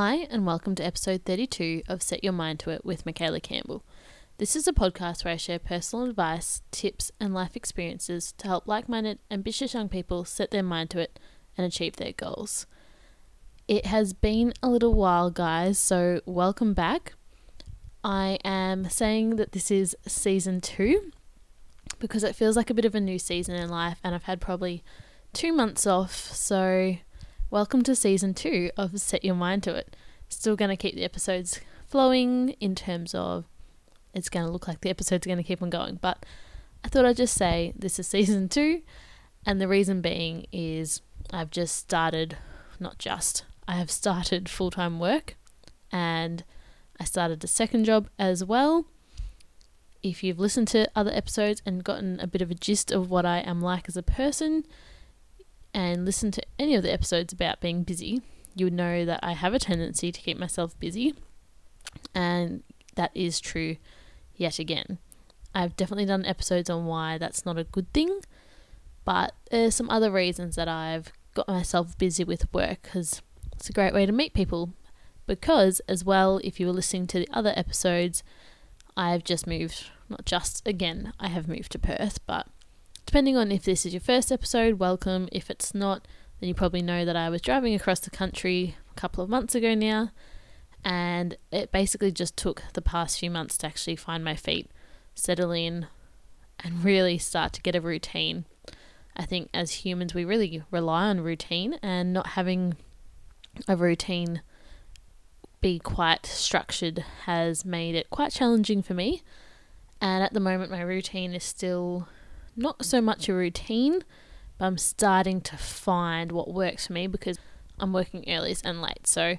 Hi, and welcome to episode 32 of Set Your Mind to It with Michaela Campbell. This is a podcast where I share personal advice, tips, and life experiences to help like minded, ambitious young people set their mind to it and achieve their goals. It has been a little while, guys, so welcome back. I am saying that this is season two because it feels like a bit of a new season in life, and I've had probably two months off, so welcome to season two of Set Your Mind to It. Still going to keep the episodes flowing in terms of it's going to look like the episodes are going to keep on going, but I thought I'd just say this is season two, and the reason being is I've just started, not just, I have started full time work and I started a second job as well. If you've listened to other episodes and gotten a bit of a gist of what I am like as a person, and listen to any of the episodes about being busy, you would know that I have a tendency to keep myself busy, and that is true yet again. I've definitely done episodes on why that's not a good thing, but there's some other reasons that I've got myself busy with work because it's a great way to meet people. Because, as well, if you were listening to the other episodes, I've just moved, not just again, I have moved to Perth, but depending on if this is your first episode, welcome. If it's not, then you probably know that I was driving across the country a couple of months ago now, and it basically just took the past few months to actually find my feet, settle in, and really start to get a routine. I think as humans, we really rely on routine, and not having a routine be quite structured has made it quite challenging for me. And at the moment, my routine is still not so much a routine, but I'm starting to find what works for me because I'm working early and late. So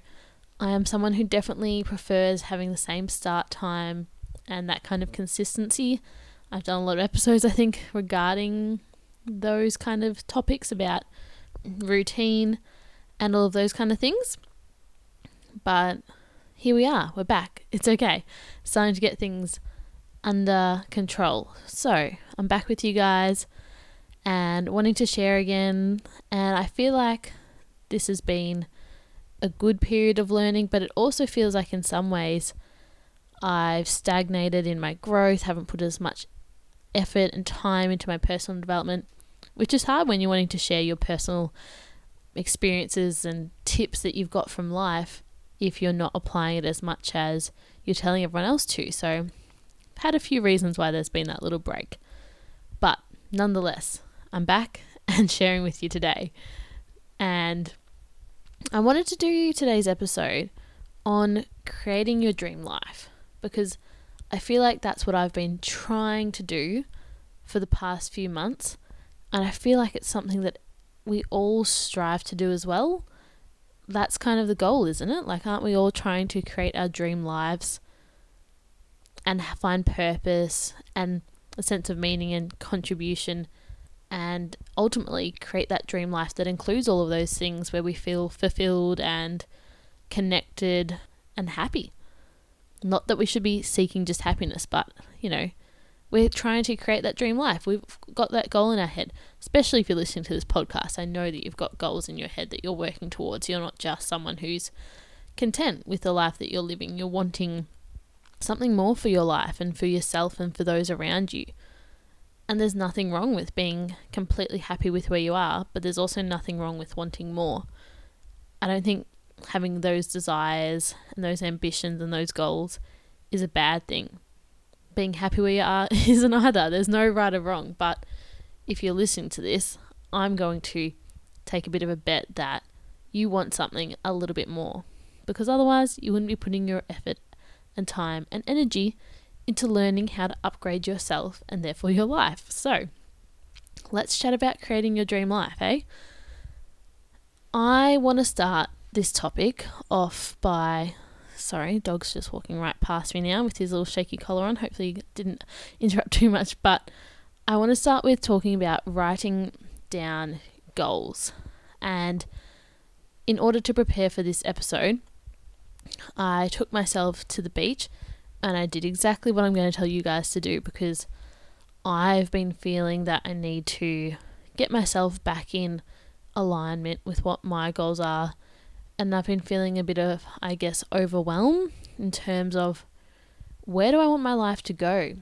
I am someone who definitely prefers having the same start time and that kind of consistency. I've done a lot of episodes, I think, regarding those kind of topics about routine and all of those kind of things. But here we are, we're back. It's okay. Starting to get things under control. So, I'm back with you guys and wanting to share again. And I feel like this has been a good period of learning, but it also feels like in some ways I've stagnated in my growth, haven't put as much effort and time into my personal development, which is hard when you're wanting to share your personal experiences and tips that you've got from life if you're not applying it as much as you're telling everyone else to. So, had a few reasons why there's been that little break. But nonetheless, I'm back and sharing with you today. And I wanted to do today's episode on creating your dream life because I feel like that's what I've been trying to do for the past few months. And I feel like it's something that we all strive to do as well. That's kind of the goal, isn't it? Like, aren't we all trying to create our dream lives and find purpose and a sense of meaning and contribution and ultimately create that dream life that includes all of those things where we feel fulfilled and connected and happy? Not that we should be seeking just happiness, but, you know, we're trying to create that dream life. We've got that goal in our head, especially if you're listening to this podcast. I know that you've got goals in your head that you're working towards. You're not just someone who's content with the life that you're living. You're wanting something more for your life and for yourself and for those around you. And there's nothing wrong with being completely happy with where you are, but there's also nothing wrong with wanting more. I don't think having those desires and those ambitions and those goals is a bad thing being happy where you are isn't either. There's no right or wrong. But if you're listening to this, I'm going to take a bit of a bet that you want something a little bit more. Because otherwise, you wouldn't be putting your effort and time and energy into learning how to upgrade yourself and therefore your life. So, let's chat about creating your dream life, eh? I want to start this topic off by Sorry, dog's just walking right past me now with his little shaky collar on. Hopefully, didn't interrupt too much. But I want to start with talking about writing down goals. And in order to prepare for this episode, I took myself to the beach and I did exactly what I'm going to tell you guys to do because I've been feeling that I need to get myself back in alignment with what my goals are and I've been feeling a bit of, I guess, overwhelm in terms of where do I want my life to go?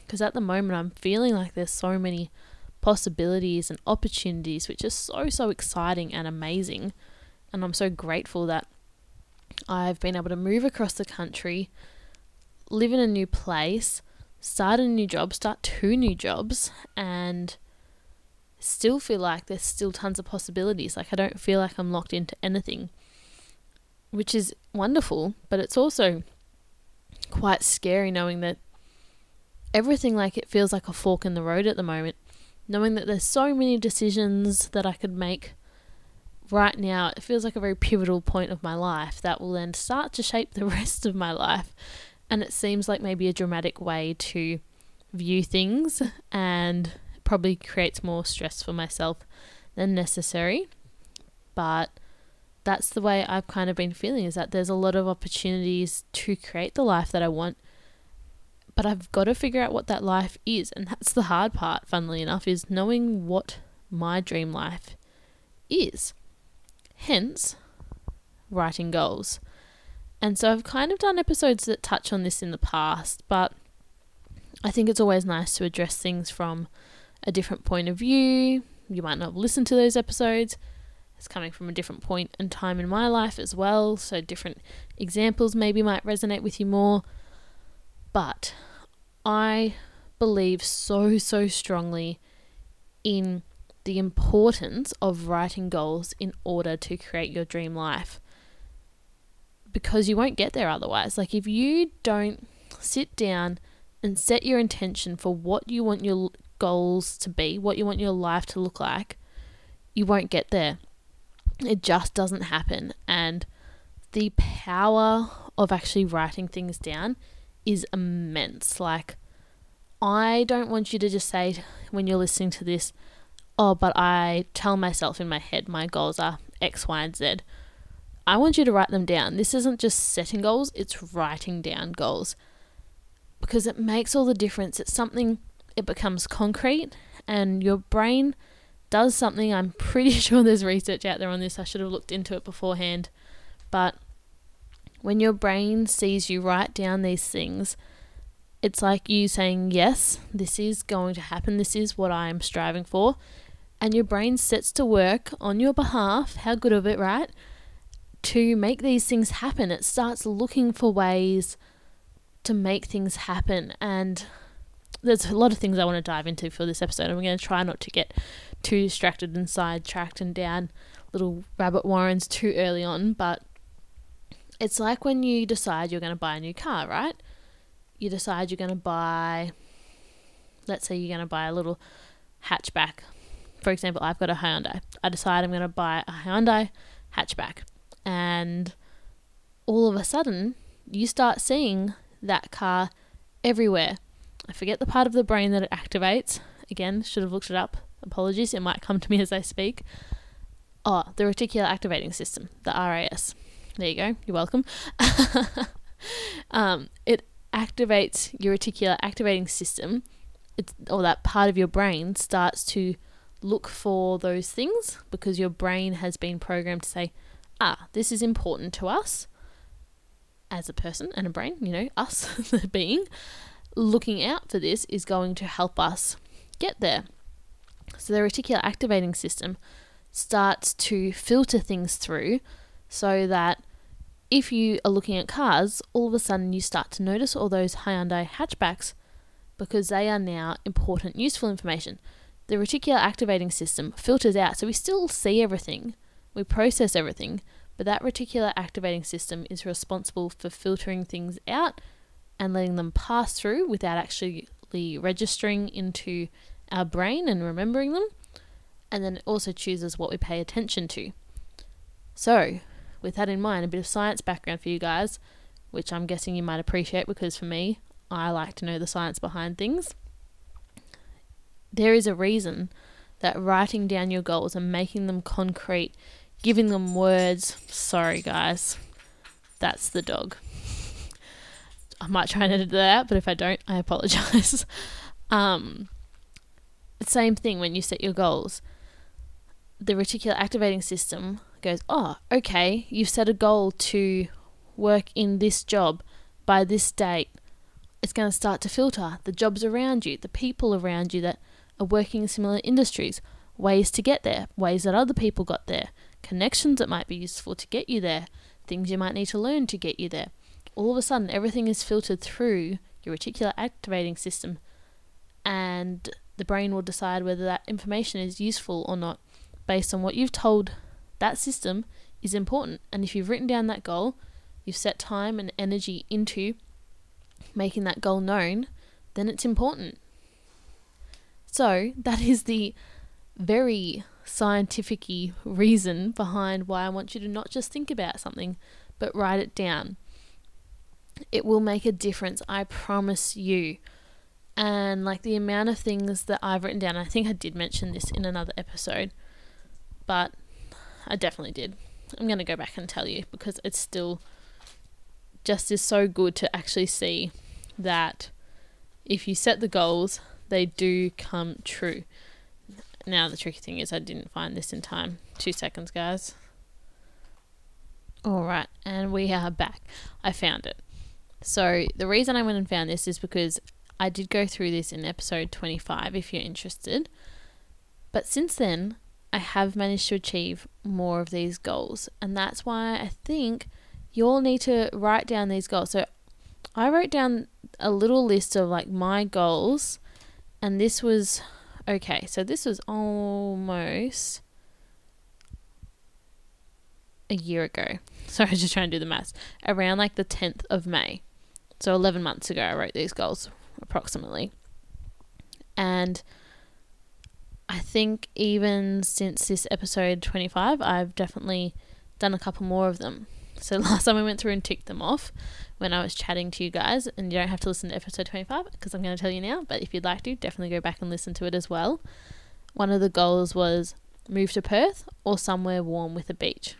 Because at the moment, I'm feeling like there's so many possibilities and opportunities, which is so, so exciting and amazing. And I'm so grateful that I've been able to move across the country, live in a new place, start a new job, start two new jobs, and still feel like there's still tons of possibilities. Like I don't feel like I'm locked into anything, which is wonderful, but it's also quite scary knowing that everything like it feels like a fork in the road at the moment. Knowing that there's so many decisions that I could make right now, it feels like a very pivotal point of my life that will then start to shape the rest of my life. And it seems like maybe a dramatic way to view things and probably creates more stress for myself than necessary. But that's the way I've kind of been feeling is that there's a lot of opportunities to create the life that I want. But I've got to figure out what that life is. And that's the hard part, funnily enough, is knowing what my dream life is. Hence, writing goals. And so I've kind of done episodes that touch on this in the past, but I think it's always nice to address things from a different point of view. You might not have listened to those episodes. It's coming from a different point and time in my life as well, so different examples maybe might resonate with you more. But I believe so, so strongly in the importance of writing goals in order to create your dream life. Because you won't get there otherwise. Like, if you don't sit down and set your intention for what you want your goals to be, what you want your life to look like, you won't get there. It just doesn't happen. And the power of actually writing things down is immense. Like, I don't want you to just say when you're listening to this, oh, but I tell myself in my head my goals are X, Y, and Z. I want you to write them down. This isn't just setting goals, it's writing down goals because it makes all the difference. It's something, it becomes concrete, and your brain does something. I'm pretty sure there's research out there on this. I should have looked into it beforehand. But when your brain sees you write down these things, it's like you saying, Yes, this is going to happen. This is what I am striving for. And your brain sets to work on your behalf. How good of it, right? To make these things happen. It starts looking for ways to make things happen. And there's a lot of things I want to dive into for this episode. I'm going to try not to get too distracted and sidetracked and down little rabbit warrens too early on, but it's like when you decide you're going to buy a new car, right? You decide you're going to buy, let's say you're going to buy a little hatchback. For example, I've got a Hyundai. I decide I'm going to buy a Hyundai hatchback. And all of a sudden, you start seeing that car everywhere. I forget the part of the brain that it activates. Again, should have looked it up. Apologies, it might come to me as I speak. Oh, the reticular activating system, the RAS. There you go. You're welcome. um, it activates your reticular activating system. It's or that part of your brain starts to look for those things because your brain has been programmed to say, "Ah, this is important to us." As a person and a brain, you know, us the being, looking out for this is going to help us get there. So the reticular activating system starts to filter things through so that if you are looking at cars, all of a sudden you start to notice all those Hyundai hatchbacks because they are now important, useful information. The reticular activating system filters out, so we still see everything, we process everything, but that reticular activating system is responsible for filtering things out and letting them pass through without actually registering into our brain and remembering them. And then it also chooses what we pay attention to. So, with that in mind, a bit of science background for you guys, which I'm guessing you might appreciate because for me, I like to know the science behind things. There is a reason that writing down your goals and making them concrete, giving them words, sorry guys, that's the dog. I might try and edit that out, but if I don't, I apologize. um, same thing when you set your goals. The reticular activating system goes, oh, okay, you've set a goal to work in this job by this date. It's going to start to filter the jobs around you, the people around you that are working in similar industries, ways to get there, ways that other people got there, connections that might be useful to get you there, things you might need to learn to get you there. All of a sudden, everything is filtered through your reticular activating system, and the brain will decide whether that information is useful or not based on what you've told that system is important. And if you've written down that goal, you've set time and energy into making that goal known, then it's important. So, that is the very scientific reason behind why I want you to not just think about something, but write it down. It will make a difference, I promise you. And like the amount of things that I've written down, I think I did mention this in another episode, but I definitely did. I'm going to go back and tell you because it's still just is so good to actually see that if you set the goals, they do come true. Now, the tricky thing is, I didn't find this in time. Two seconds, guys. Alright, and we are back. I found it. So, the reason I went and found this is because I did go through this in episode 25 if you're interested. But since then, I have managed to achieve more of these goals. And that's why I think you all need to write down these goals. So I wrote down a little list of like my goals, and this was okay. So this was almost a year ago. Sorry, I'm just trying to do the maths. Around like the 10th of May. So 11 months ago, I wrote these goals approximately. And I think even since this episode 25, I've definitely done a couple more of them. So last time I went through and ticked them off when I was chatting to you guys, and you don't have to listen to episode 25 because I'm going to tell you now, but if you'd like to, definitely go back and listen to it as well. One of the goals was move to Perth or somewhere warm with a beach.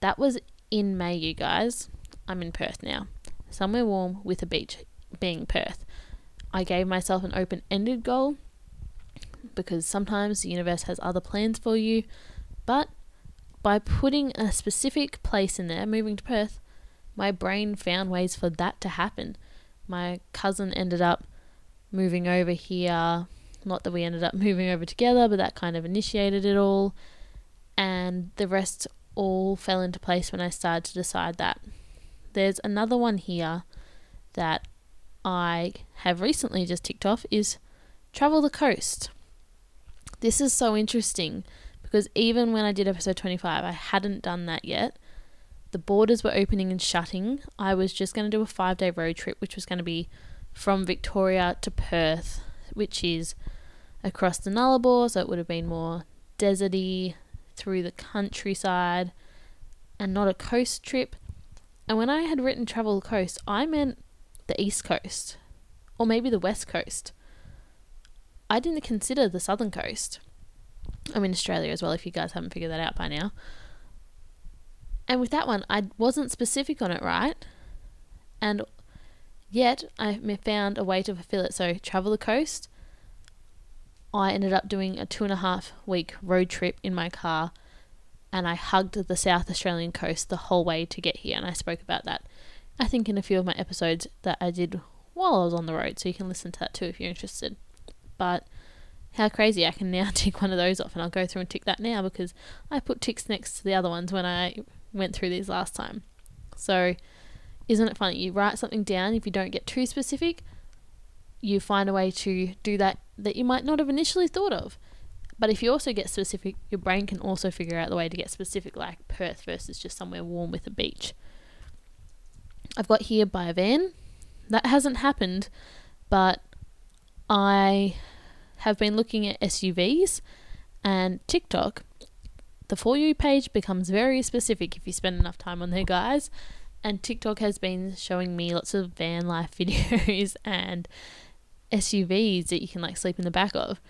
That was in May, you guys. I'm in Perth now. Somewhere warm with a beach being Perth. I gave myself an open ended goal because sometimes the universe has other plans for you. But by putting a specific place in there, moving to Perth, my brain found ways for that to happen. My cousin ended up moving over here. Not that we ended up moving over together, but that kind of initiated it all. And the rest all fell into place when I started to decide that. There's another one here that I have recently just ticked off is travel the coast. This is so interesting because even when I did episode 25, I hadn't done that yet. The borders were opening and shutting. I was just going to do a five day road trip, which was going to be from Victoria to Perth, which is across the Nullarbor, so it would have been more deserty through the countryside and not a coast trip. And when I had written travel coast, I meant the east coast or maybe the west coast. I didn't consider the southern coast. I'm in Australia as well, if you guys haven't figured that out by now. And with that one, I wasn't specific on it, right? And yet I found a way to fulfill it. So, travel the coast. I ended up doing a two and a half week road trip in my car, and I hugged the South Australian coast the whole way to get here. And I spoke about that, I think, in a few of my episodes that I did while I was on the road. So, you can listen to that too if you're interested. But how crazy I can now tick one of those off and I'll go through and tick that now because I put ticks next to the other ones when I went through these last time. So isn't it funny? You write something down if you don't get too specific, you find a way to do that that you might not have initially thought of. But if you also get specific, your brain can also figure out the way to get specific, like Perth versus just somewhere warm with a beach. I've got here by a van. That hasn't happened, but I have been looking at SUVs and TikTok. The For You page becomes very specific if you spend enough time on there, guys. And TikTok has been showing me lots of van life videos and SUVs that you can like sleep in the back of.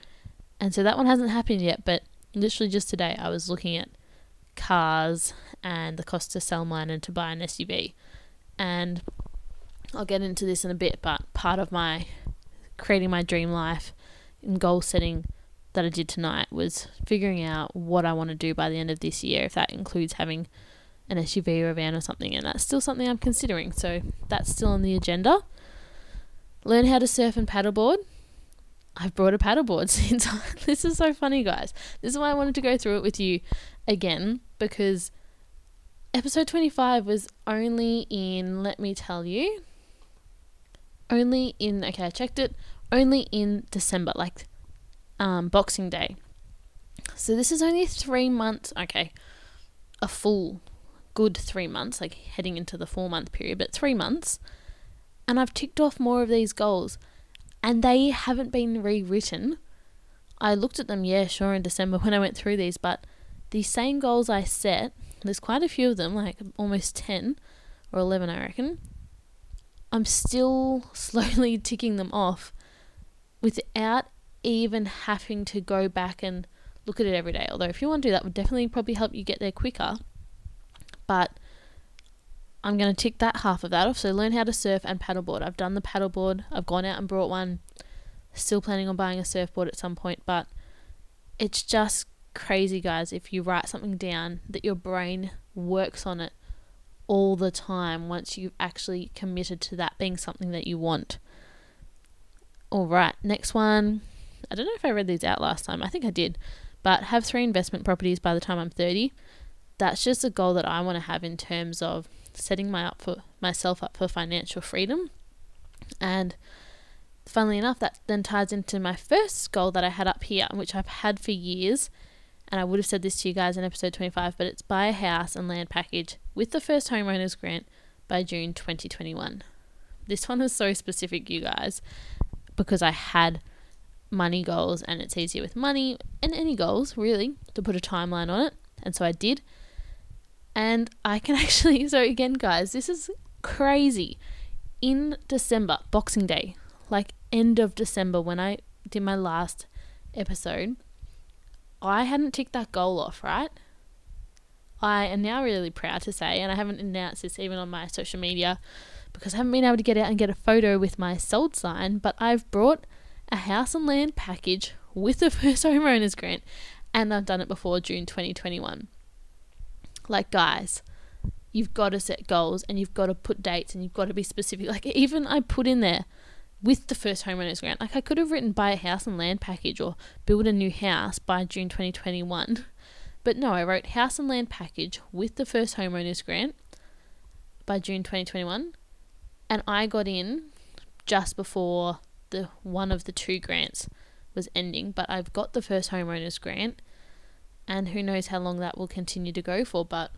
And so that one hasn't happened yet, but literally just today I was looking at cars and the cost to sell mine and to buy an SUV. And I'll get into this in a bit, but part of my creating my dream life and goal setting that I did tonight was figuring out what I want to do by the end of this year, if that includes having an SUV or a van or something, and that's still something I'm considering. So that's still on the agenda. Learn how to surf and paddleboard. I've brought a paddleboard since this is so funny, guys. This is why I wanted to go through it with you again because episode 25 was only in, let me tell you, only in, okay, I checked it, only in December, like um, Boxing Day. So this is only three months, okay, a full good three months, like heading into the four month period, but three months. And I've ticked off more of these goals and they haven't been rewritten. I looked at them, yeah, sure, in December when I went through these, but the same goals I set, there's quite a few of them, like almost 10 or 11, I reckon. I'm still slowly ticking them off without even having to go back and look at it every day. Although, if you want to do that, would definitely probably help you get there quicker. But I'm going to tick that half of that off. So, learn how to surf and paddleboard. I've done the paddleboard, I've gone out and brought one. Still planning on buying a surfboard at some point, but it's just crazy, guys, if you write something down that your brain works on it all the time once you've actually committed to that being something that you want. All right, next one. I don't know if I read these out last time. I think I did. But have three investment properties by the time I'm 30. That's just a goal that I want to have in terms of setting my up for myself up for financial freedom. And funnily enough, that then ties into my first goal that I had up here, which I've had for years. And I would have said this to you guys in episode 25, but it's buy a house and land package with the first homeowners grant by June 2021. This one was so specific, you guys, because I had money goals and it's easier with money and any goals, really, to put a timeline on it. And so I did. And I can actually, so again, guys, this is crazy. In December, Boxing Day, like end of December, when I did my last episode, I hadn't ticked that goal off, right? I am now really proud to say, and I haven't announced this even on my social media because I haven't been able to get out and get a photo with my sold sign, but I've brought a house and land package with the first homeowners grant, and I've done it before June 2021. Like, guys, you've got to set goals and you've got to put dates and you've got to be specific. Like, even I put in there with the first homeowners grant, like, I could have written buy a house and land package or build a new house by June 2021. But no, I wrote house and land package with the first homeowners grant by June 2021. And I got in just before the one of the two grants was ending, but I've got the first homeowners grant and who knows how long that will continue to go for. But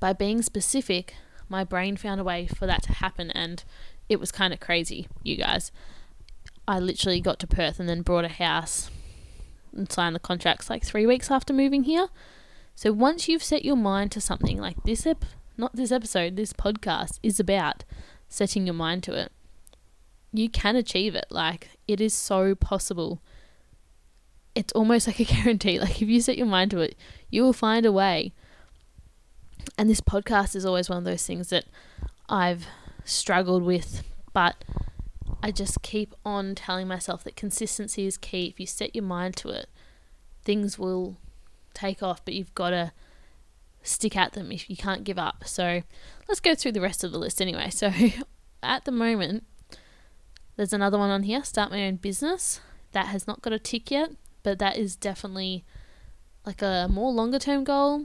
by being specific, my brain found a way for that to happen, and it was kind of crazy, you guys. I literally got to Perth and then brought a house and signed the contracts like three weeks after moving here. So once you've set your mind to something like this, ep- not this episode, this podcast is about setting your mind to it. You can achieve it. Like it is so possible it's almost like a guarantee. Like if you set your mind to it, you will find a way. And this podcast is always one of those things that I've struggled with, but I just keep on telling myself that consistency is key. If you set your mind to it, things will take off, but you've got to stick at them if you can't give up. So let's go through the rest of the list anyway. So at the moment, there's another one on here start my own business. That has not got a tick yet but that is definitely like a more longer term goal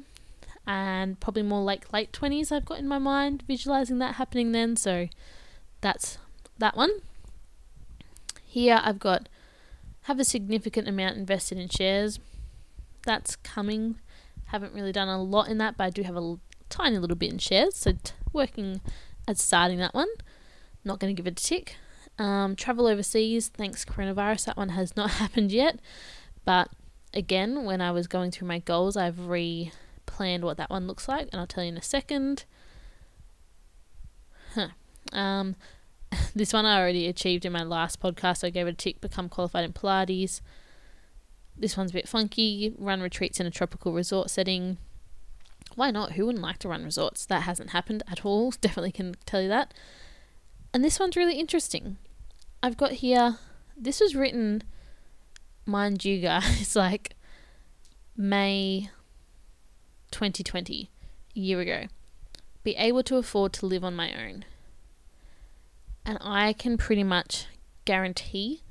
and probably more like late 20s I've got in my mind visualizing that happening then. So that's that one. Here I've got have a significant amount invested in shares. That's coming. Haven't really done a lot in that but I do have a l- tiny little bit in shares so t- working at starting that one. Not going to give it a tick um, travel overseas thanks coronavirus that one has not happened yet but again, when I was going through my goals, I've re planned what that one looks like, and I'll tell you in a second. Huh. Um, this one I already achieved in my last podcast. I gave it a tick, become qualified in Pilates. This one's a bit funky. Run retreats in a tropical resort setting. Why not? Who wouldn't like to run resorts? That hasn't happened at all. Definitely can tell you that. And this one's really interesting. I've got here, this was written mind you guys, like May 2020, a year ago, be able to afford to live on my own. And I can pretty much guarantee,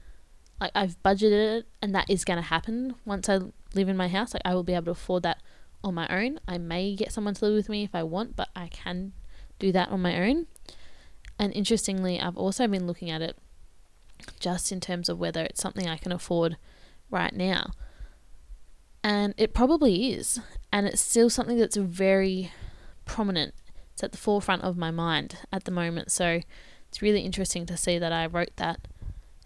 like, I've budgeted it and that is going to happen once I live in my house. Like, I will be able to afford that on my own. I may get someone to live with me if I want, but I can do that on my own. And interestingly, I've also been looking at it just in terms of whether it's something I can afford right now. And it probably is. And it's still something that's very prominent. It's at the forefront of my mind at the moment. So it's really interesting to see that I wrote that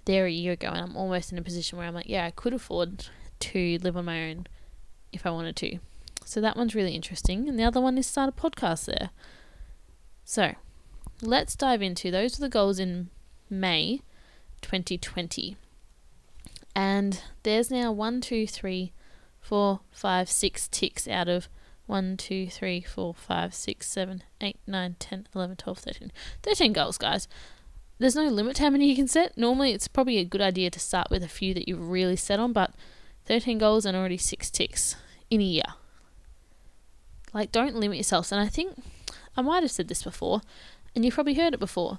there a year ago and I'm almost in a position where I'm like, yeah, I could afford to live on my own if I wanted to. So that one's really interesting. And the other one is start a podcast there. So let's dive into those are the goals in May 2020. And there's now one, two, three, four, five, six ticks out of 1, 2, 3, 4, 5, 6, 7, 8, 9, 10, 11, 12, 13. 13 goals, guys. There's no limit to how many you can set. Normally, it's probably a good idea to start with a few that you've really set on, but 13 goals and already 6 ticks in a year. Like, don't limit yourselves. And I think I might have said this before, and you've probably heard it before,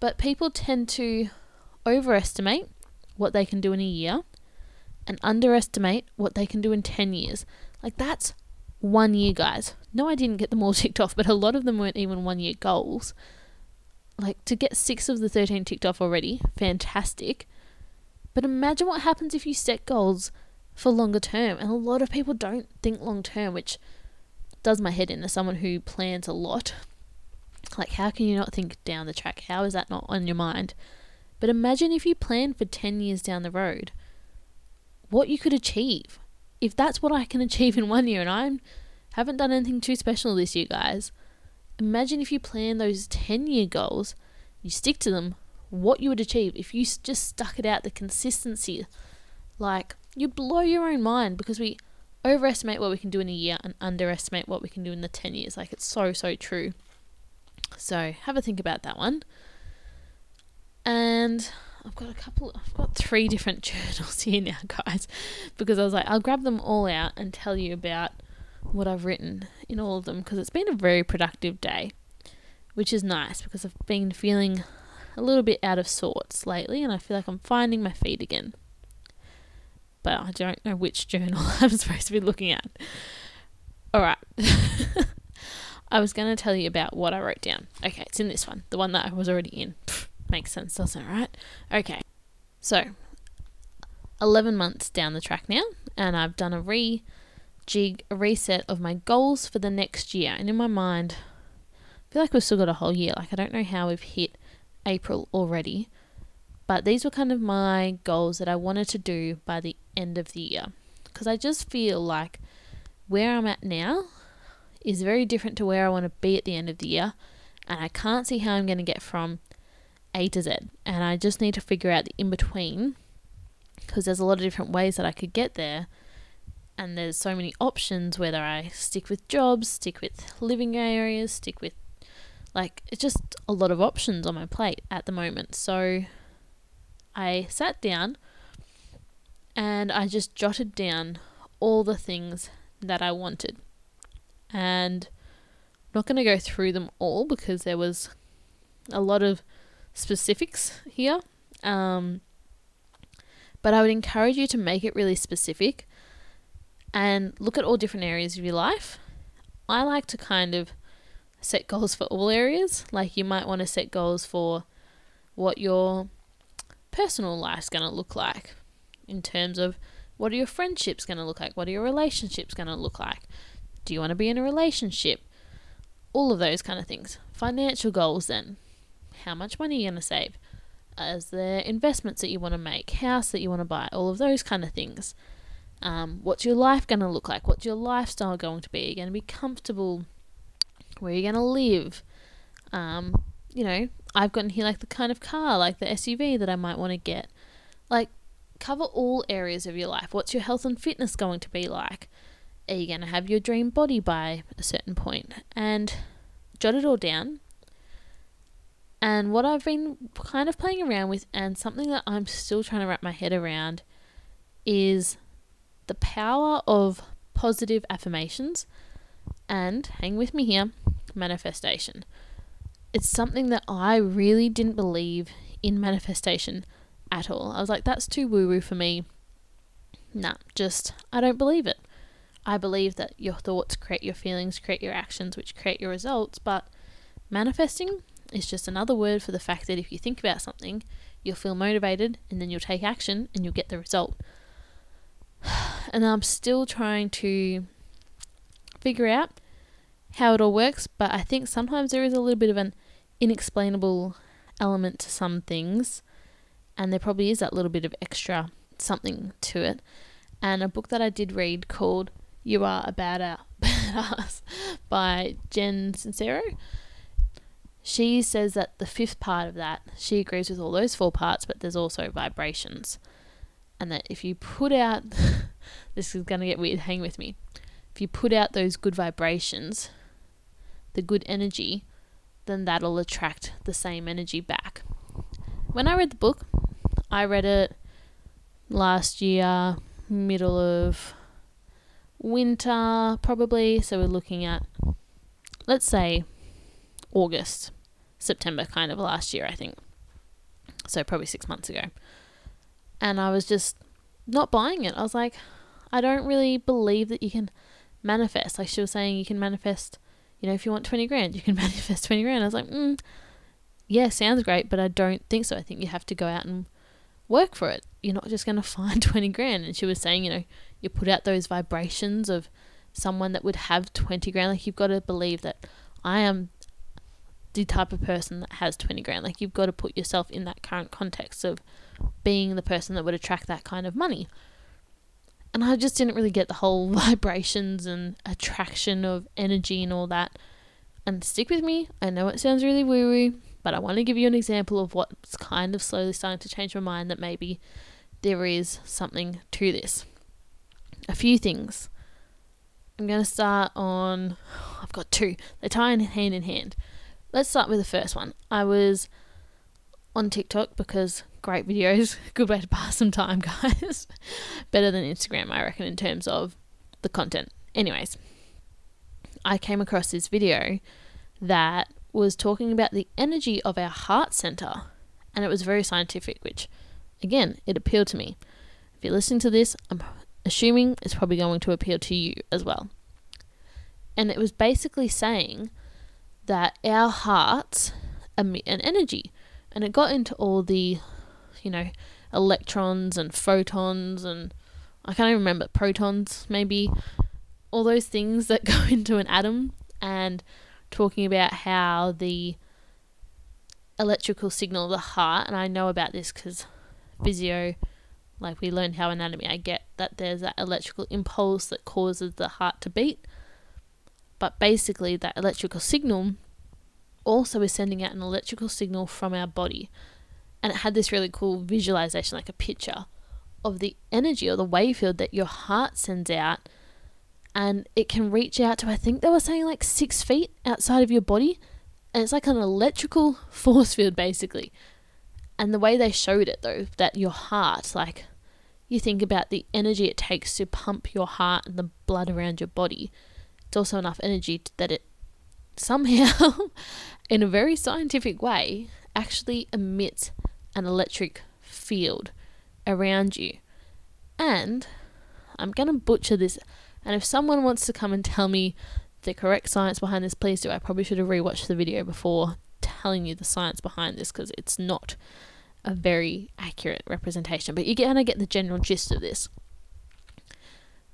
but people tend to overestimate what they can do in a year and underestimate what they can do in 10 years. Like, that's one year, guys. No, I didn't get them all ticked off, but a lot of them weren't even one year goals. Like, to get six of the 13 ticked off already, fantastic. But imagine what happens if you set goals for longer term. And a lot of people don't think long term, which does my head in as someone who plans a lot. Like, how can you not think down the track? How is that not on your mind? But imagine if you plan for 10 years down the road, what you could achieve. If that's what I can achieve in one year, and I haven't done anything too special this year, guys, imagine if you plan those 10 year goals, you stick to them, what you would achieve if you just stuck it out, the consistency. Like, you blow your own mind because we overestimate what we can do in a year and underestimate what we can do in the 10 years. Like, it's so, so true. So, have a think about that one. And I've got a couple, I've got three different journals here now, guys, because I was like, I'll grab them all out and tell you about what I've written in all of them because it's been a very productive day, which is nice because I've been feeling a little bit out of sorts lately and I feel like I'm finding my feet again. But I don't know which journal I'm supposed to be looking at. All right. I was going to tell you about what I wrote down. Okay, it's in this one, the one that I was already in. Pfft, makes sense, doesn't it, right? Okay. So, 11 months down the track now, and I've done a re jig, a reset of my goals for the next year. And in my mind, I feel like we've still got a whole year. Like, I don't know how we've hit April already, but these were kind of my goals that I wanted to do by the end of the year. Because I just feel like where I'm at now is very different to where I want to be at the end of the year. And I can't see how I'm going to get from A to Z. And I just need to figure out the in between because there's a lot of different ways that I could get there. And there's so many options whether I stick with jobs, stick with living areas, stick with like it's just a lot of options on my plate at the moment. So I sat down and I just jotted down all the things that I wanted. And I'm not going to go through them all because there was a lot of specifics here. Um, but I would encourage you to make it really specific and look at all different areas of your life. I like to kind of set goals for all areas. Like you might want to set goals for what your personal life's going to look like in terms of what are your friendships going to look like? What are your relationships going to look like? Do you want to be in a relationship? All of those kind of things. Financial goals, then. How much money are you going to save? Is there investments that you want to make? House that you want to buy? All of those kind of things. Um, what's your life going to look like? What's your lifestyle going to be? Are you going to be comfortable? Where are you going to live? Um, you know, I've gotten here like the kind of car, like the SUV that I might want to get. Like, cover all areas of your life. What's your health and fitness going to be like? Are you going to have your dream body by a certain point? And jot it all down. And what I've been kind of playing around with, and something that I'm still trying to wrap my head around, is the power of positive affirmations and, hang with me here, manifestation. It's something that I really didn't believe in manifestation at all. I was like, that's too woo woo for me. Nah, just, I don't believe it. I believe that your thoughts create your feelings, create your actions, which create your results, but manifesting is just another word for the fact that if you think about something, you'll feel motivated and then you'll take action and you'll get the result. And I'm still trying to figure out how it all works, but I think sometimes there is a little bit of an inexplainable element to some things, and there probably is that little bit of extra something to it. And a book that I did read called You Are a bad Badass by Jen Sincero she says that the fifth part of that, she agrees with all those four parts, but there's also vibrations. And that if you put out, this is going to get weird, hang with me. If you put out those good vibrations, the good energy, then that'll attract the same energy back. When I read the book, I read it last year, middle of winter, probably. So we're looking at, let's say, August. September kind of last year, I think. So probably six months ago. And I was just not buying it. I was like, I don't really believe that you can manifest. Like she was saying, you can manifest, you know, if you want 20 grand, you can manifest 20 grand. I was like, mm, yeah, sounds great, but I don't think so. I think you have to go out and work for it. You're not just going to find 20 grand. And she was saying, you know, you put out those vibrations of someone that would have 20 grand. Like you've got to believe that I am the type of person that has 20 grand. Like you've got to put yourself in that current context of being the person that would attract that kind of money. And I just didn't really get the whole vibrations and attraction of energy and all that. And stick with me, I know it sounds really woo woo, but I want to give you an example of what's kind of slowly starting to change my mind that maybe there is something to this. A few things. I'm going to start on, I've got two. They tie in hand in hand let's start with the first one. I was on TikTok because great videos, good way to pass some time, guys. Better than Instagram, I reckon, in terms of the content. Anyways, I came across this video that was talking about the energy of our heart center, and it was very scientific, which, again, it appealed to me. If you're listening to this, I'm assuming it's probably going to appeal to you as well. And it was basically saying that our hearts emit an energy. And it got into all the, you know, electrons and photons and I can't even remember, protons maybe, all those things that go into an atom and talking about how the electrical signal of the heart, and I know about this because physio, like we learned how anatomy, I get that there's that electrical impulse that causes the heart to beat. But basically, that electrical signal also is sending out an electrical signal from our body. And it had this really cool visualization, like a picture of the energy or the wave field that your heart sends out. And it can reach out to, I think they were saying like six feet outside of your body. And it's like an electrical force field, basically. And the way they showed it, though, that your heart, like, you think about the energy it takes to pump your heart and the blood around your body. It's also enough energy that it somehow, in a very scientific way, actually emits an electric field around you. And I'm going to butcher this. And if someone wants to come and tell me the correct science behind this, please do. I probably should have rewatched the video before telling you the science behind this because it's not a very accurate representation. But you kind of get the general gist of this.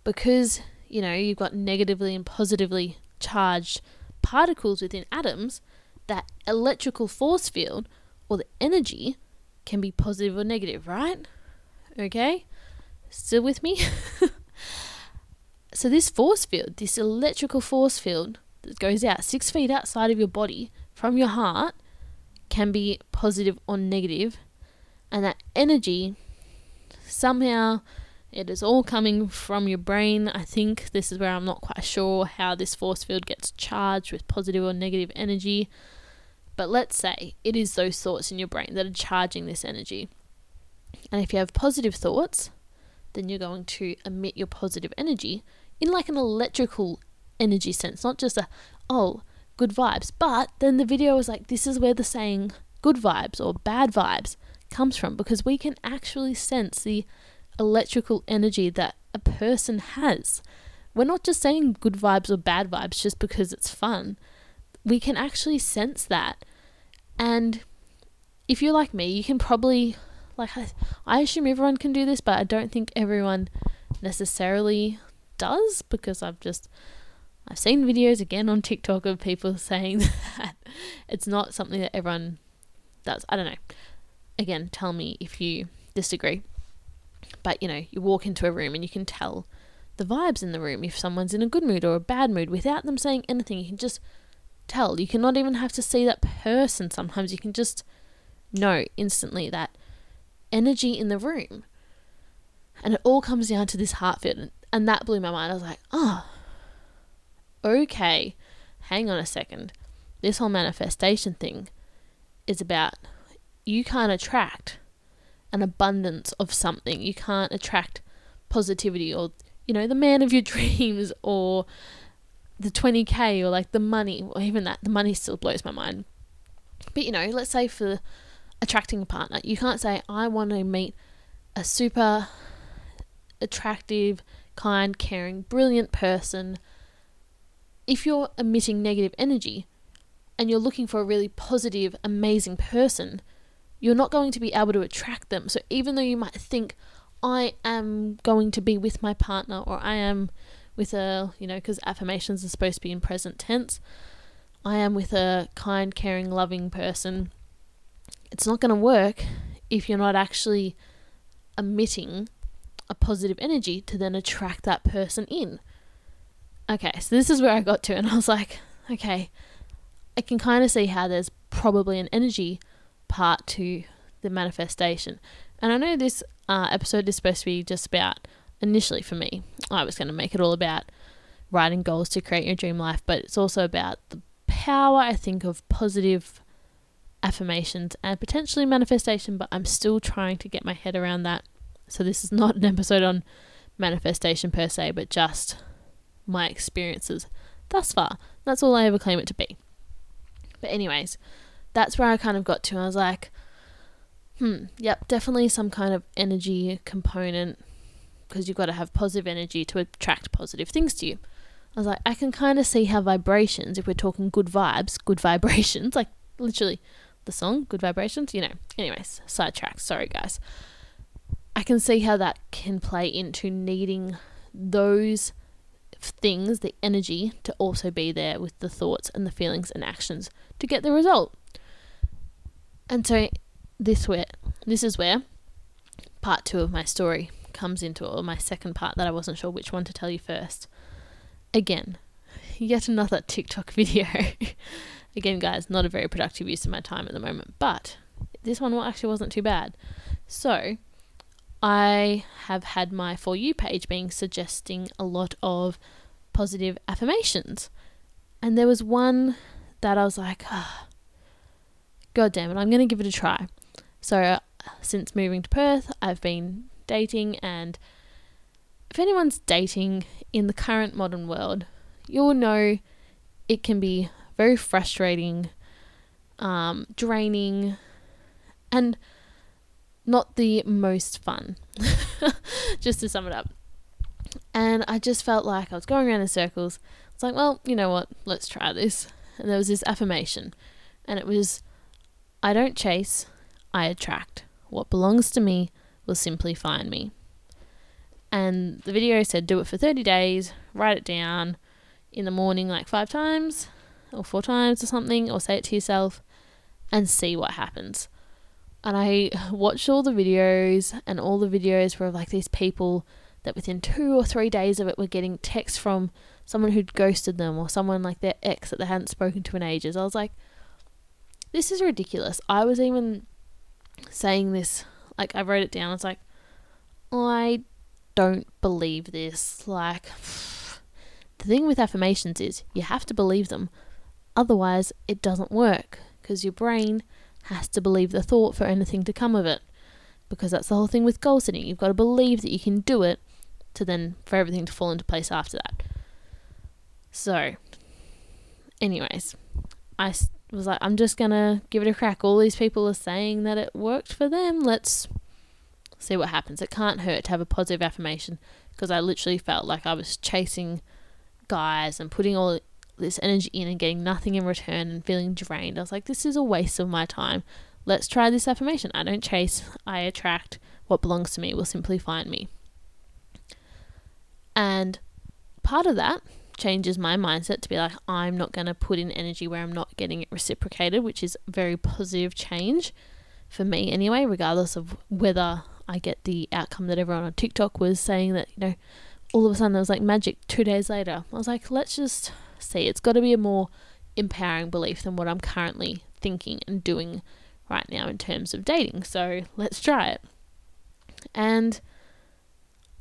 Because, you know, you've got negatively and positively charged particles within atoms, that electrical force field or the energy can be positive or negative, right? Okay? Still with me? so, this force field, this electrical force field that goes out six feet outside of your body from your heart, can be positive or negative, and that energy somehow it is all coming from your brain. I think this is where I'm not quite sure how this force field gets charged with positive or negative energy. But let's say it is those thoughts in your brain that are charging this energy. And if you have positive thoughts, then you're going to emit your positive energy in like an electrical energy sense, not just a, oh, good vibes. But then the video was like, this is where the saying good vibes or bad vibes comes from because we can actually sense the electrical energy that a person has. We're not just saying good vibes or bad vibes just because it's fun. We can actually sense that. And if you're like me, you can probably like I, I assume everyone can do this, but I don't think everyone necessarily does because I've just I've seen videos again on TikTok of people saying that it's not something that everyone does. I don't know. Again, tell me if you disagree. But you know, you walk into a room and you can tell the vibes in the room if someone's in a good mood or a bad mood without them saying anything. You can just tell. You cannot even have to see that person sometimes. You can just know instantly that energy in the room. And it all comes down to this heart fit. And that blew my mind. I was like, oh, okay, hang on a second. This whole manifestation thing is about you can't attract an abundance of something. You can't attract positivity or, you know, the man of your dreams or the 20k or like the money or even that the money still blows my mind but you know let's say for attracting a partner you can't say i want to meet a super attractive kind caring brilliant person if you're emitting negative energy and you're looking for a really positive amazing person you're not going to be able to attract them so even though you might think i am going to be with my partner or i am with a, you know, because affirmations are supposed to be in present tense. I am with a kind, caring, loving person. It's not going to work if you're not actually emitting a positive energy to then attract that person in. Okay, so this is where I got to, and I was like, okay, I can kind of see how there's probably an energy part to the manifestation. And I know this uh, episode is supposed to be just about initially for me, I was going to make it all about writing goals to create your dream life, but it's also about the power, I think, of positive affirmations and potentially manifestation, but I'm still trying to get my head around that. So, this is not an episode on manifestation per se, but just my experiences thus far. That's all I ever claim it to be. But, anyways, that's where I kind of got to. I was like, hmm, yep, definitely some kind of energy component because you've got to have positive energy to attract positive things to you. I was like, I can kind of see how vibrations, if we're talking good vibes, good vibrations, like literally the song, Good Vibrations, you know. Anyways, sidetrack. Sorry, guys. I can see how that can play into needing those things, the energy, to also be there with the thoughts and the feelings and actions to get the result. And so this where this is where part two of my story comes into or my second part that I wasn't sure which one to tell you first. Again, yet another TikTok video. Again, guys, not a very productive use of my time at the moment, but this one actually wasn't too bad. So, I have had my For You page being suggesting a lot of positive affirmations. And there was one that I was like, oh, God damn it, I'm going to give it a try. So, uh, since moving to Perth, I've been dating and if anyone's dating in the current modern world, you'll know it can be very frustrating, um, draining, and not the most fun. just to sum it up. And I just felt like I was going around in circles. It's like, well, you know what? Let's try this. And there was this affirmation, and it was I don't chase, I attract. What belongs to me will simply find me. And the video said do it for 30 days, write it down in the morning like five times or four times or something, or say it to yourself and see what happens. And I watched all the videos, and all the videos were of like these people that within two or three days of it were getting texts from someone who'd ghosted them or someone like their ex that they hadn't spoken to in ages. I was like, this is ridiculous. I was even saying this like I wrote it down. It's like I don't believe this. Like the thing with affirmations is you have to believe them. Otherwise, it doesn't work because your brain has to believe the thought for anything to come of it. because that's the whole thing with goal setting. You've got to believe that you can do it to then for everything to fall into place after that. So, anyways, I was like, I'm just gonna give it a crack. All these people are saying that it worked for them. Let's see what happens. It can't hurt to have a positive affirmation because I literally felt like I was chasing guys and putting all this energy in and getting nothing in return and feeling drained. I was like, this is a waste of my time. Let's try this affirmation. I don't chase, I attract. What belongs to me will simply find me. And part of that changes my mindset to be like, I'm not going to put in energy where I'm not getting it reciprocated, which is very positive change for me anyway, regardless of whether I get the outcome that everyone on TikTok was saying that, you know, all of a sudden there was like magic two days later. I was like, let's just see. It's got to be a more empowering belief than what I'm currently thinking and doing right now in terms of dating. So let's try it. And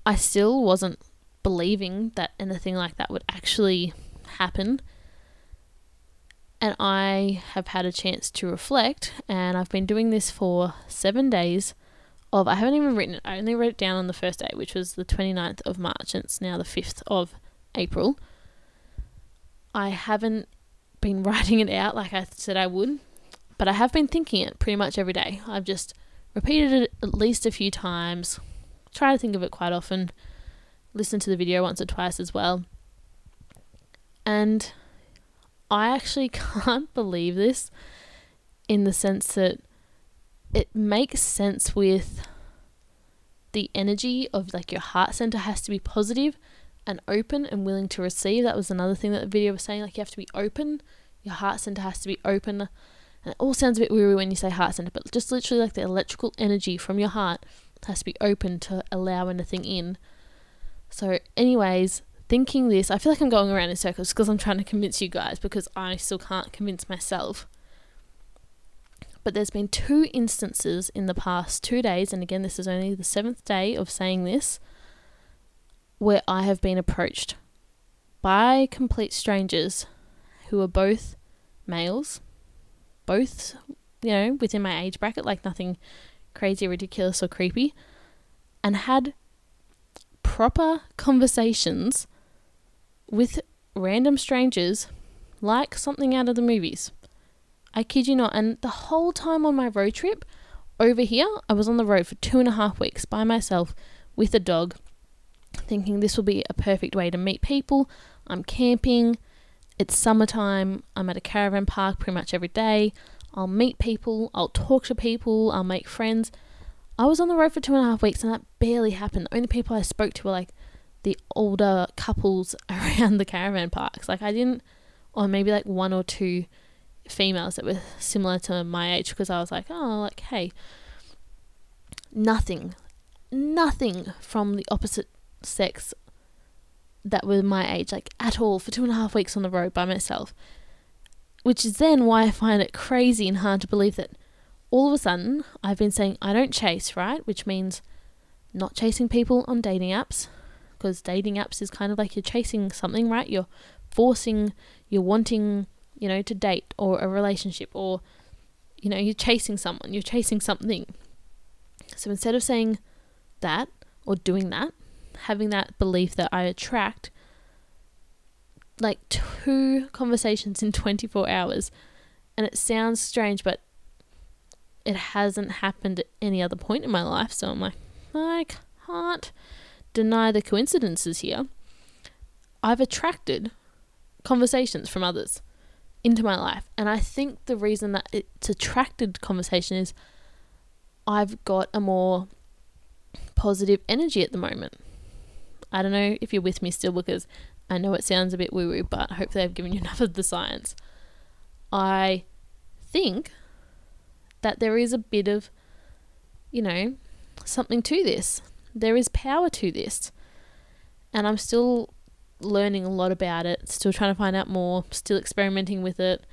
I still wasn't believing that anything like that would actually happen. And I have had a chance to reflect, and I've been doing this for seven days. Of I haven't even written it. I only wrote it down on the first day, which was the 29th of March, and it's now the 5th of April. I haven't been writing it out like I said I would, but I have been thinking it pretty much every day. I've just repeated it at least a few times, try to think of it quite often, listen to the video once or twice as well. And I actually can't believe this in the sense that it makes sense with the energy of like your heart center has to be positive and open and willing to receive. That was another thing that the video was saying. Like you have to be open. Your heart center has to be open. And it all sounds a bit weird when you say heart center, but just literally like the electrical energy from your heart has to be open to allow anything in. So, anyways, thinking this, I feel like I'm going around in circles because I'm trying to convince you guys because I still can't convince myself. But there's been two instances in the past two days, and again, this is only the seventh day of saying this, where I have been approached by complete strangers who are both males, both, you know, within my age bracket, like nothing crazy, ridiculous, or creepy, and had proper conversations with random strangers like something out of the movies. I kid you not. And the whole time on my road trip over here, I was on the road for two and a half weeks by myself with a dog, thinking this will be a perfect way to meet people. I'm camping, it's summertime, I'm at a caravan park pretty much every day. I'll meet people, I'll talk to people, I'll make friends. I was on the road for two and a half weeks and that barely happened. The only people I spoke to were like the older couples around the caravan parks. Like I didn't, or maybe like one or two females that were similar to my age because I was like, oh, like, hey, nothing, nothing from the opposite sex that were my age, like at all, for two and a half weeks on the road by myself. Which is then why I find it crazy and hard to believe that all of a sudden I've been saying I don't chase, right? Which means not chasing people on dating apps, because dating apps is kind of like you're chasing something, right? You're forcing, you're wanting, you know, to date or a relationship, or, you know, you're chasing someone, you're chasing something. So instead of saying that or doing that, having that belief that I attract like two conversations in 24 hours. And it sounds strange, but it hasn't happened at any other point in my life. So I'm like, I can't deny the coincidences here. I've attracted conversations from others into my life. And I think the reason that it's attracted conversation is I've got a more positive energy at the moment. I don't know if you're with me still because I know it sounds a bit woo woo, but hopefully I've given you enough of the science. I think that there is a bit of, you know, something to this. There is power to this. And I'm still learning a lot about it, still trying to find out more, still experimenting with it,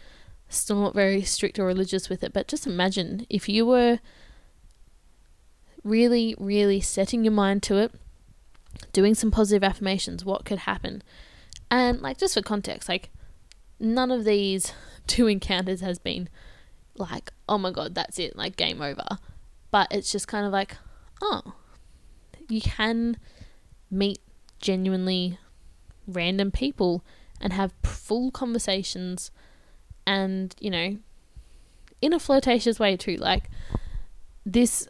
still not very strict or religious with it. But just imagine if you were really, really setting your mind to it doing some positive affirmations, what could happen. And like just for context, like none of these two encounters has been like, oh my god, that's it, like game over. But it's just kind of like oh, you can meet genuinely random people and have full conversations and, you know, in a flirtatious way too. Like this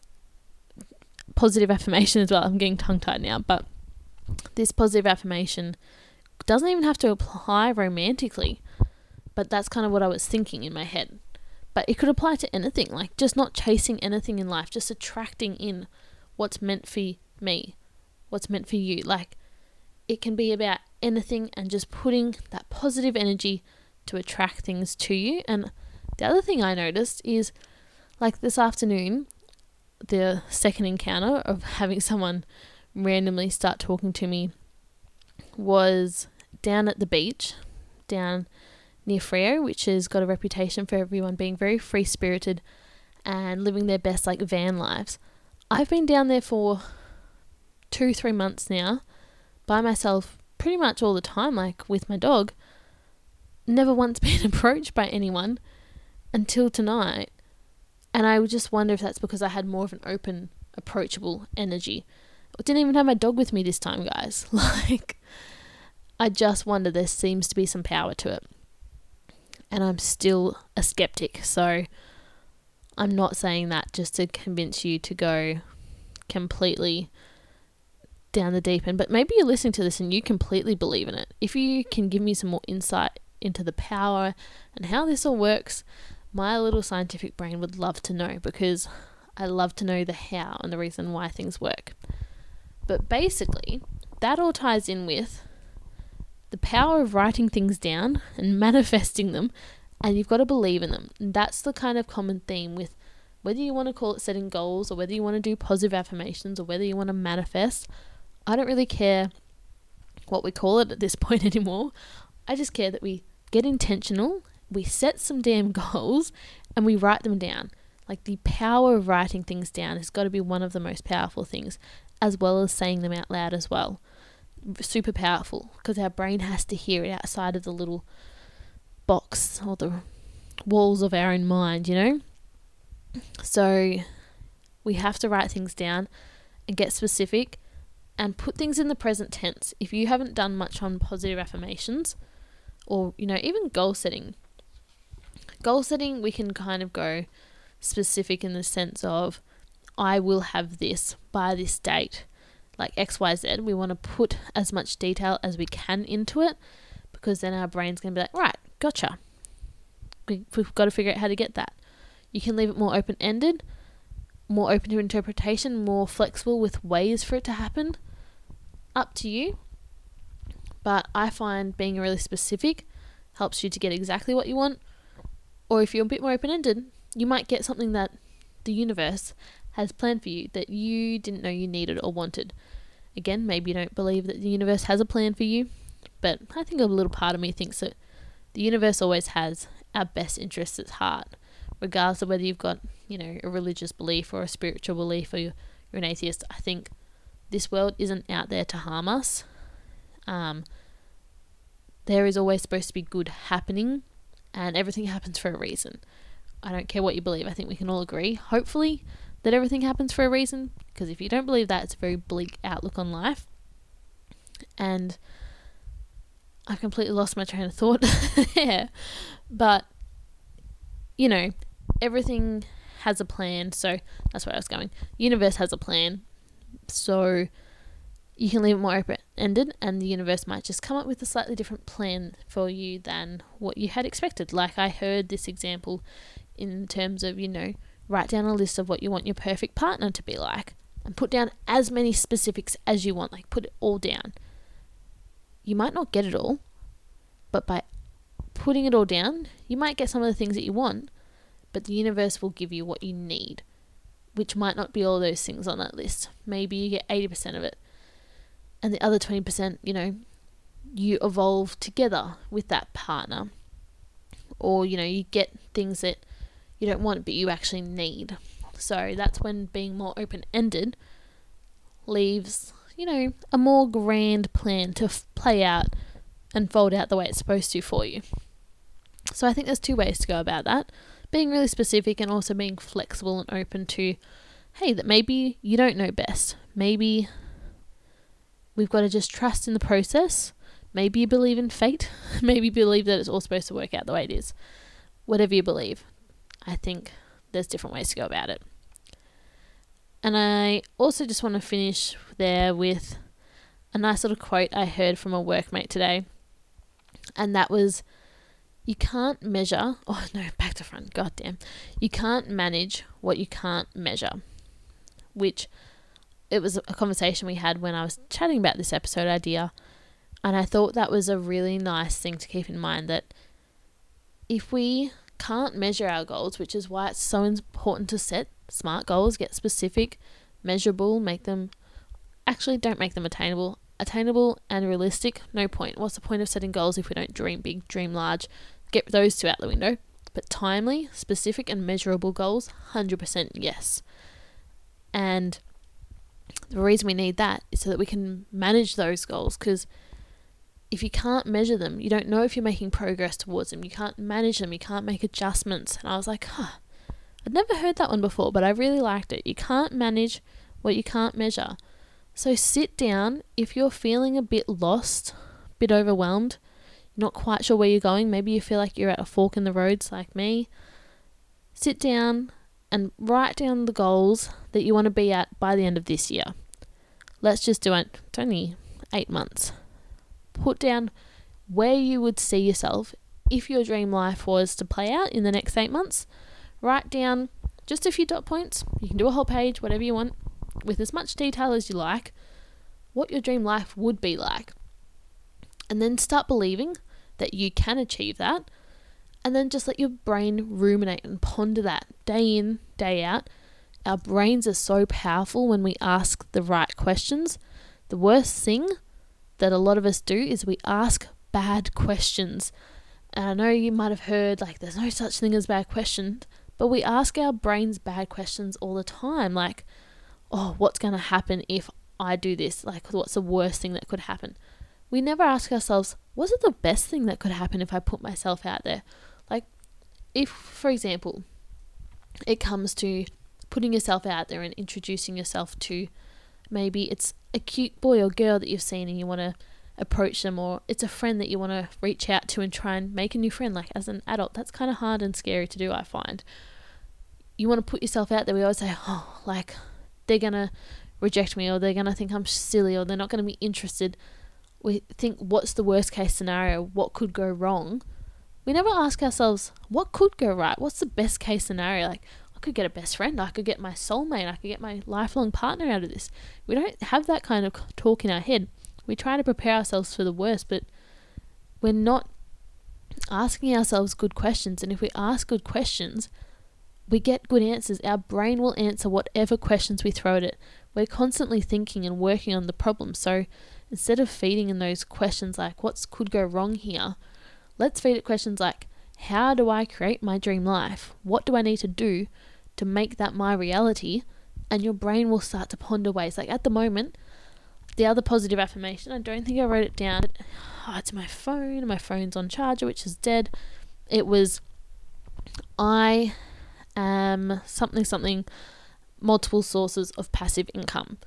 positive affirmation as well. I'm getting tongue tied now, but this positive affirmation doesn't even have to apply romantically. But that's kind of what I was thinking in my head. But it could apply to anything, like just not chasing anything in life, just attracting in what's meant for me, what's meant for you. Like it can be about anything and just putting that positive energy to attract things to you. And the other thing I noticed is like this afternoon, the second encounter of having someone randomly start talking to me was down at the beach, down near Freo, which has got a reputation for everyone being very free spirited and living their best like van lives. I've been down there for two, three months now by myself pretty much all the time, like with my dog. Never once been approached by anyone until tonight. And I just wonder if that's because I had more of an open, approachable energy. I didn't even have my dog with me this time, guys. Like, I just wonder there seems to be some power to it. And I'm still a skeptic. So I'm not saying that just to convince you to go completely down the deep end. But maybe you're listening to this and you completely believe in it. If you can give me some more insight into the power and how this all works, my little scientific brain would love to know because I love to know the how and the reason why things work. But basically, that all ties in with the power of writing things down and manifesting them, and you've got to believe in them. And that's the kind of common theme with whether you want to call it setting goals or whether you want to do positive affirmations or whether you want to manifest. I don't really care what we call it at this point anymore. I just care that we get intentional we set some damn goals and we write them down. Like the power of writing things down has got to be one of the most powerful things, as well as saying them out loud as well. Super powerful because our brain has to hear it outside of the little box or the walls of our own mind, you know? So we have to write things down and get specific and put things in the present tense. If you haven't done much on positive affirmations or, you know, even goal setting, Goal setting, we can kind of go specific in the sense of I will have this by this date, like XYZ. We want to put as much detail as we can into it because then our brain's going to be like, right, gotcha. We, we've got to figure out how to get that. You can leave it more open ended, more open to interpretation, more flexible with ways for it to happen. Up to you. But I find being really specific helps you to get exactly what you want or if you're a bit more open ended, you might get something that the universe has planned for you that you didn't know you needed or wanted. Again, maybe you don't believe that the universe has a plan for you, but I think a little part of me thinks that the universe always has our best interests at heart, regardless of whether you've got, you know, a religious belief or a spiritual belief or you're, an atheist. I think this world isn't out there to harm us. Um, there is always supposed to be good happening and everything happens for a reason. I don't care what you believe, I think we can all agree, hopefully, that everything happens for a reason, because if you don't believe that, it's a very bleak outlook on life. And I completely lost my train of thought there. But, you know, everything has a plan, so that's where I was going. Universe has a plan, so you can leave it more open ended, and the universe might just come up with a slightly different plan for you than what you had expected. Like I heard this example in terms of, you know, write down a list of what you want your perfect partner to be like and put down as many specifics as you want, like put it all down. You might not get it all, but by putting it all down, you might get some of the things that you want, but the universe will give you what you need, which might not be all those things on that list. Maybe you get 80% of it and the other 20%, you know, you evolve together with that partner. Or, you know, you get things that you don't want but you actually need. So that's when being more open ended leaves, you know, a more grand plan to f- play out and fold out the way it's supposed to for you. So I think there's two ways to go about that being really specific and also being flexible and open to hey, that maybe you don't know best. Maybe we've got to just trust in the process. Maybe you believe in fate. maybe you believe that it's all supposed to work out the way it is. Whatever you believe, I think there's different ways to go about it. And I also just want to finish there with a nice little quote I heard from a workmate today. And that was you can't measure, oh no, back to front, goddamn. You can't manage what you can't measure. Which it was a conversation we had when I was chatting about this episode idea. And I thought that was a really nice thing to keep in mind that if we can't measure our goals, which is why it's so important to set smart goals, get specific, measurable, make them actually don't make them attainable. Attainable and realistic, no point. What's the point of setting goals if we don't dream big, dream large? Get those two out the window. But timely, specific, and measurable goals, 100% yes. And the reason we need that is so that we can manage those goals because if you can't measure them, you don't know if you're making progress towards them. You can't manage them, you can't make adjustments. And I was like, huh, I'd never heard that one before, but I really liked it. You can't manage what you can't measure. So sit down if you're feeling a bit lost, a bit overwhelmed, not quite sure where you're going, maybe you feel like you're at a fork in the roads like me. Sit down and write down the goals that you want to be at by the end of this year. Let's just do it. It's only eight months. Put down where you would see yourself if your dream life was to play out in the next eight months Write down just a few dot points. You can do a whole page, whatever you want, with as much detail as you like, what your dream life would be like. And then start believing that you can achieve that. And then just let your brain ruminate and ponder that day in, day out. Our brains are so powerful when we ask the right questions. The worst thing that a lot of us do is we ask bad questions. And I know you might have heard like there's no such thing as bad questions, but we ask our brains bad questions all the time like, oh, what's going to happen if I do this? Like, what's the worst thing that could happen? We never ask ourselves, what's the best thing that could happen if I put myself out there? Like, if, for example, it comes to putting yourself out there and introducing yourself to maybe it's a cute boy or girl that you've seen and you want to approach them or it's a friend that you want to reach out to and try and make a new friend like as an adult that's kind of hard and scary to do i find you want to put yourself out there. We always say, oh, like they're going to reject me or they're going to think I'm silly or they're not going to be interested. We think, what's the worst case scenario? What could go wrong? We never ask ourselves, what could go right? What's the best case scenario? Like, could get a best friend. I could get my soulmate. I could get my lifelong partner out of this. We don't have that kind of talk in our head. We try to prepare ourselves for the worst, but we're not asking ourselves good questions. And if we ask good questions, we get good answers. Our brain will answer whatever questions we throw at it. We're constantly thinking and working on the problem. So instead of feeding in those questions like, what could go wrong here? Let's feed it questions like, how do I create my dream life? What do I need to do to make that my reality? And your brain will start to ponder ways. Like at the moment, the other positive affirmation, I don't think I wrote it down. Oh, it's my phone. My phone's on charger, which is dead. It was, I am something something multiple sources of passive income.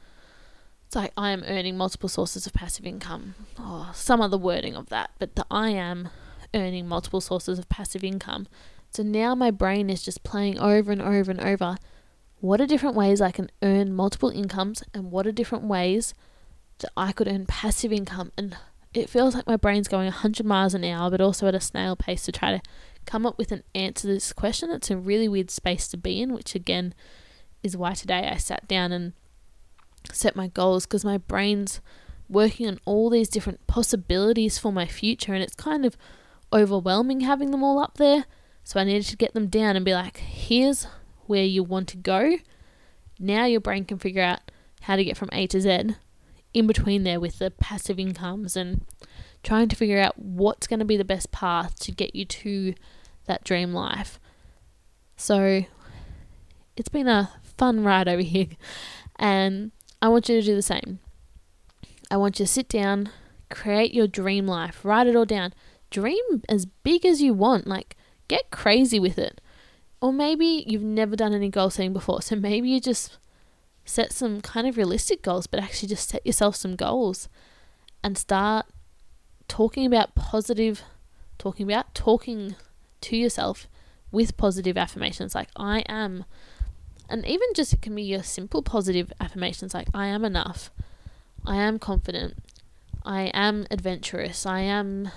It's like I am earning multiple sources of passive income, or some other wording of that, but the I am earning multiple sources of passive income. So now my brain is just playing over and over and over what are different ways I can earn multiple incomes and what are different ways that I could earn passive income. And it feels like my brain's going 100 miles an hour, but also at a snail pace to try to come up with an answer to this question. It's a really weird space to be in, which again is why today I sat down and set my goals because my brain's working on all these different possibilities for my future and it's kind of overwhelming having them all up there. So I needed to get them down and be like, here's where you want to go. Now your brain can figure out how to get from A to Z in between there with the passive incomes and trying to figure out what's going to be the best path to get you to that dream life. So it's been a fun ride over here, and I want you to do the same. I want you to sit down, create your dream life, write it all down. Dream as big as you want, like get crazy with it. Or maybe you've never done any goal setting before, so maybe you just set some kind of realistic goals, but actually just set yourself some goals and start talking about positive, talking about talking to yourself with positive affirmations like I am. And even just it can be your simple positive affirmations like I am enough, I am confident, I am adventurous, I am,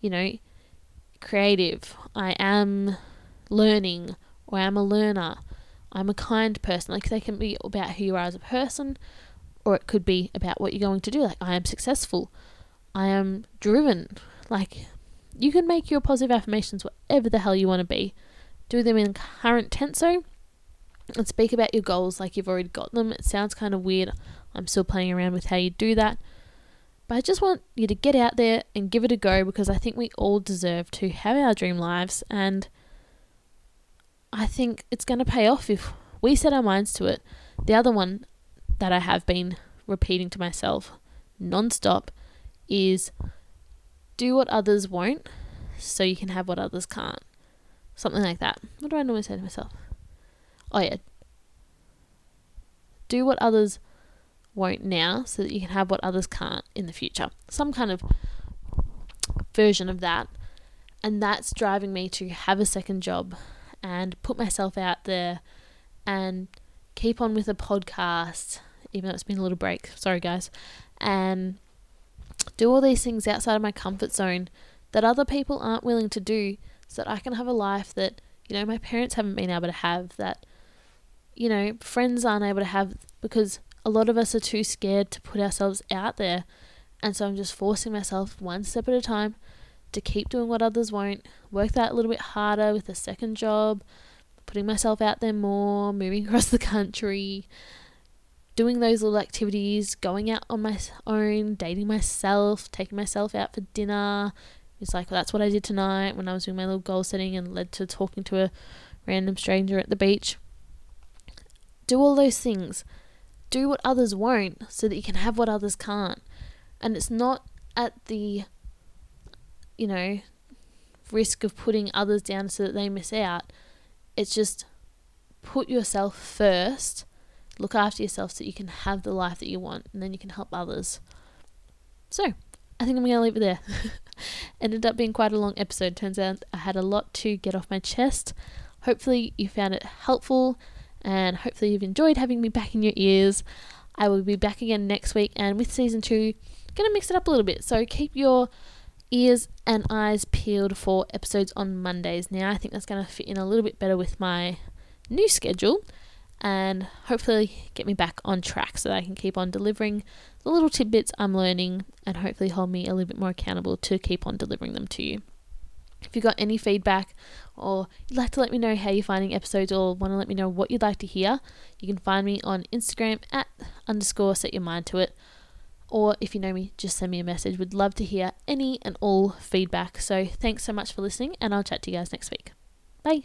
you know, creative, I am learning, or I am a learner, I'm a kind person. Like they can be about who you are as a person, or it could be about what you're going to do. Like I am successful, I am driven. Like you can make your positive affirmations whatever the hell you want to be. Do them in current tense and speak about your goals like you've already got them. It sounds kind of weird. I'm still playing around with how you do that. But I just want you to get out there and give it a go because I think we all deserve to have our dream lives and I think it's going to pay off if we set our minds to it. The other one that I have been repeating to myself non-stop is do what others won't so you can have what others can't. Something like that. What do I normally say to myself? Oh, yeah. Do what others won't now so that you can have what others can't in the future. Some kind of version of that. And that's driving me to have a second job and put myself out there and keep on with the podcast, even though it's been a little break. Sorry, guys. And do all these things outside of my comfort zone that other people aren't willing to do so that I can have a life that, you know, my parents haven't been able to have, that, you know, friends aren't able to have because a lot of us are too scared to put ourselves out there. And so I'm just forcing myself one step at a time to keep doing what others won't, work that a little bit harder with a second job, putting myself out there more, moving across the country, doing those little activities, going out on my own, dating myself, taking myself out for dinner. It's like well, that's what I did tonight when I was doing my little goal setting and led to talking to a random stranger at the beach. Do all those things. Do what others won't so that you can have what others can't. And it's not at the, you know, risk of putting others down so that they miss out. It's just put yourself first Look after yourself so you can have the life that you want and then you can help others. So, I think I'm going to leave it there. Ended up being quite a long episode. Turns out I had a lot to get off my chest. Hopefully, you found it helpful and hopefully, you've enjoyed having me back in your ears. I will be back again next week and with season two, to mix it up a little bit. So, keep your ears and eyes peeled for episodes on Mondays. Now, I think that's to fit in a little bit better with my new schedule and hopefully get me back on track so that I can keep on delivering the little tidbits I'm learning and hopefully hold me a little bit more accountable to keep on delivering them to you. If you've got any feedback or you'd like to let me know how you're finding episodes or want to let me know what you'd like to hear, you can find me on Instagram at underscore set your mind to it. Or if you know me, just send me a message. Would love to hear any and all feedback. So thanks so much for listening, and I'll chat to you guys next week. Bye.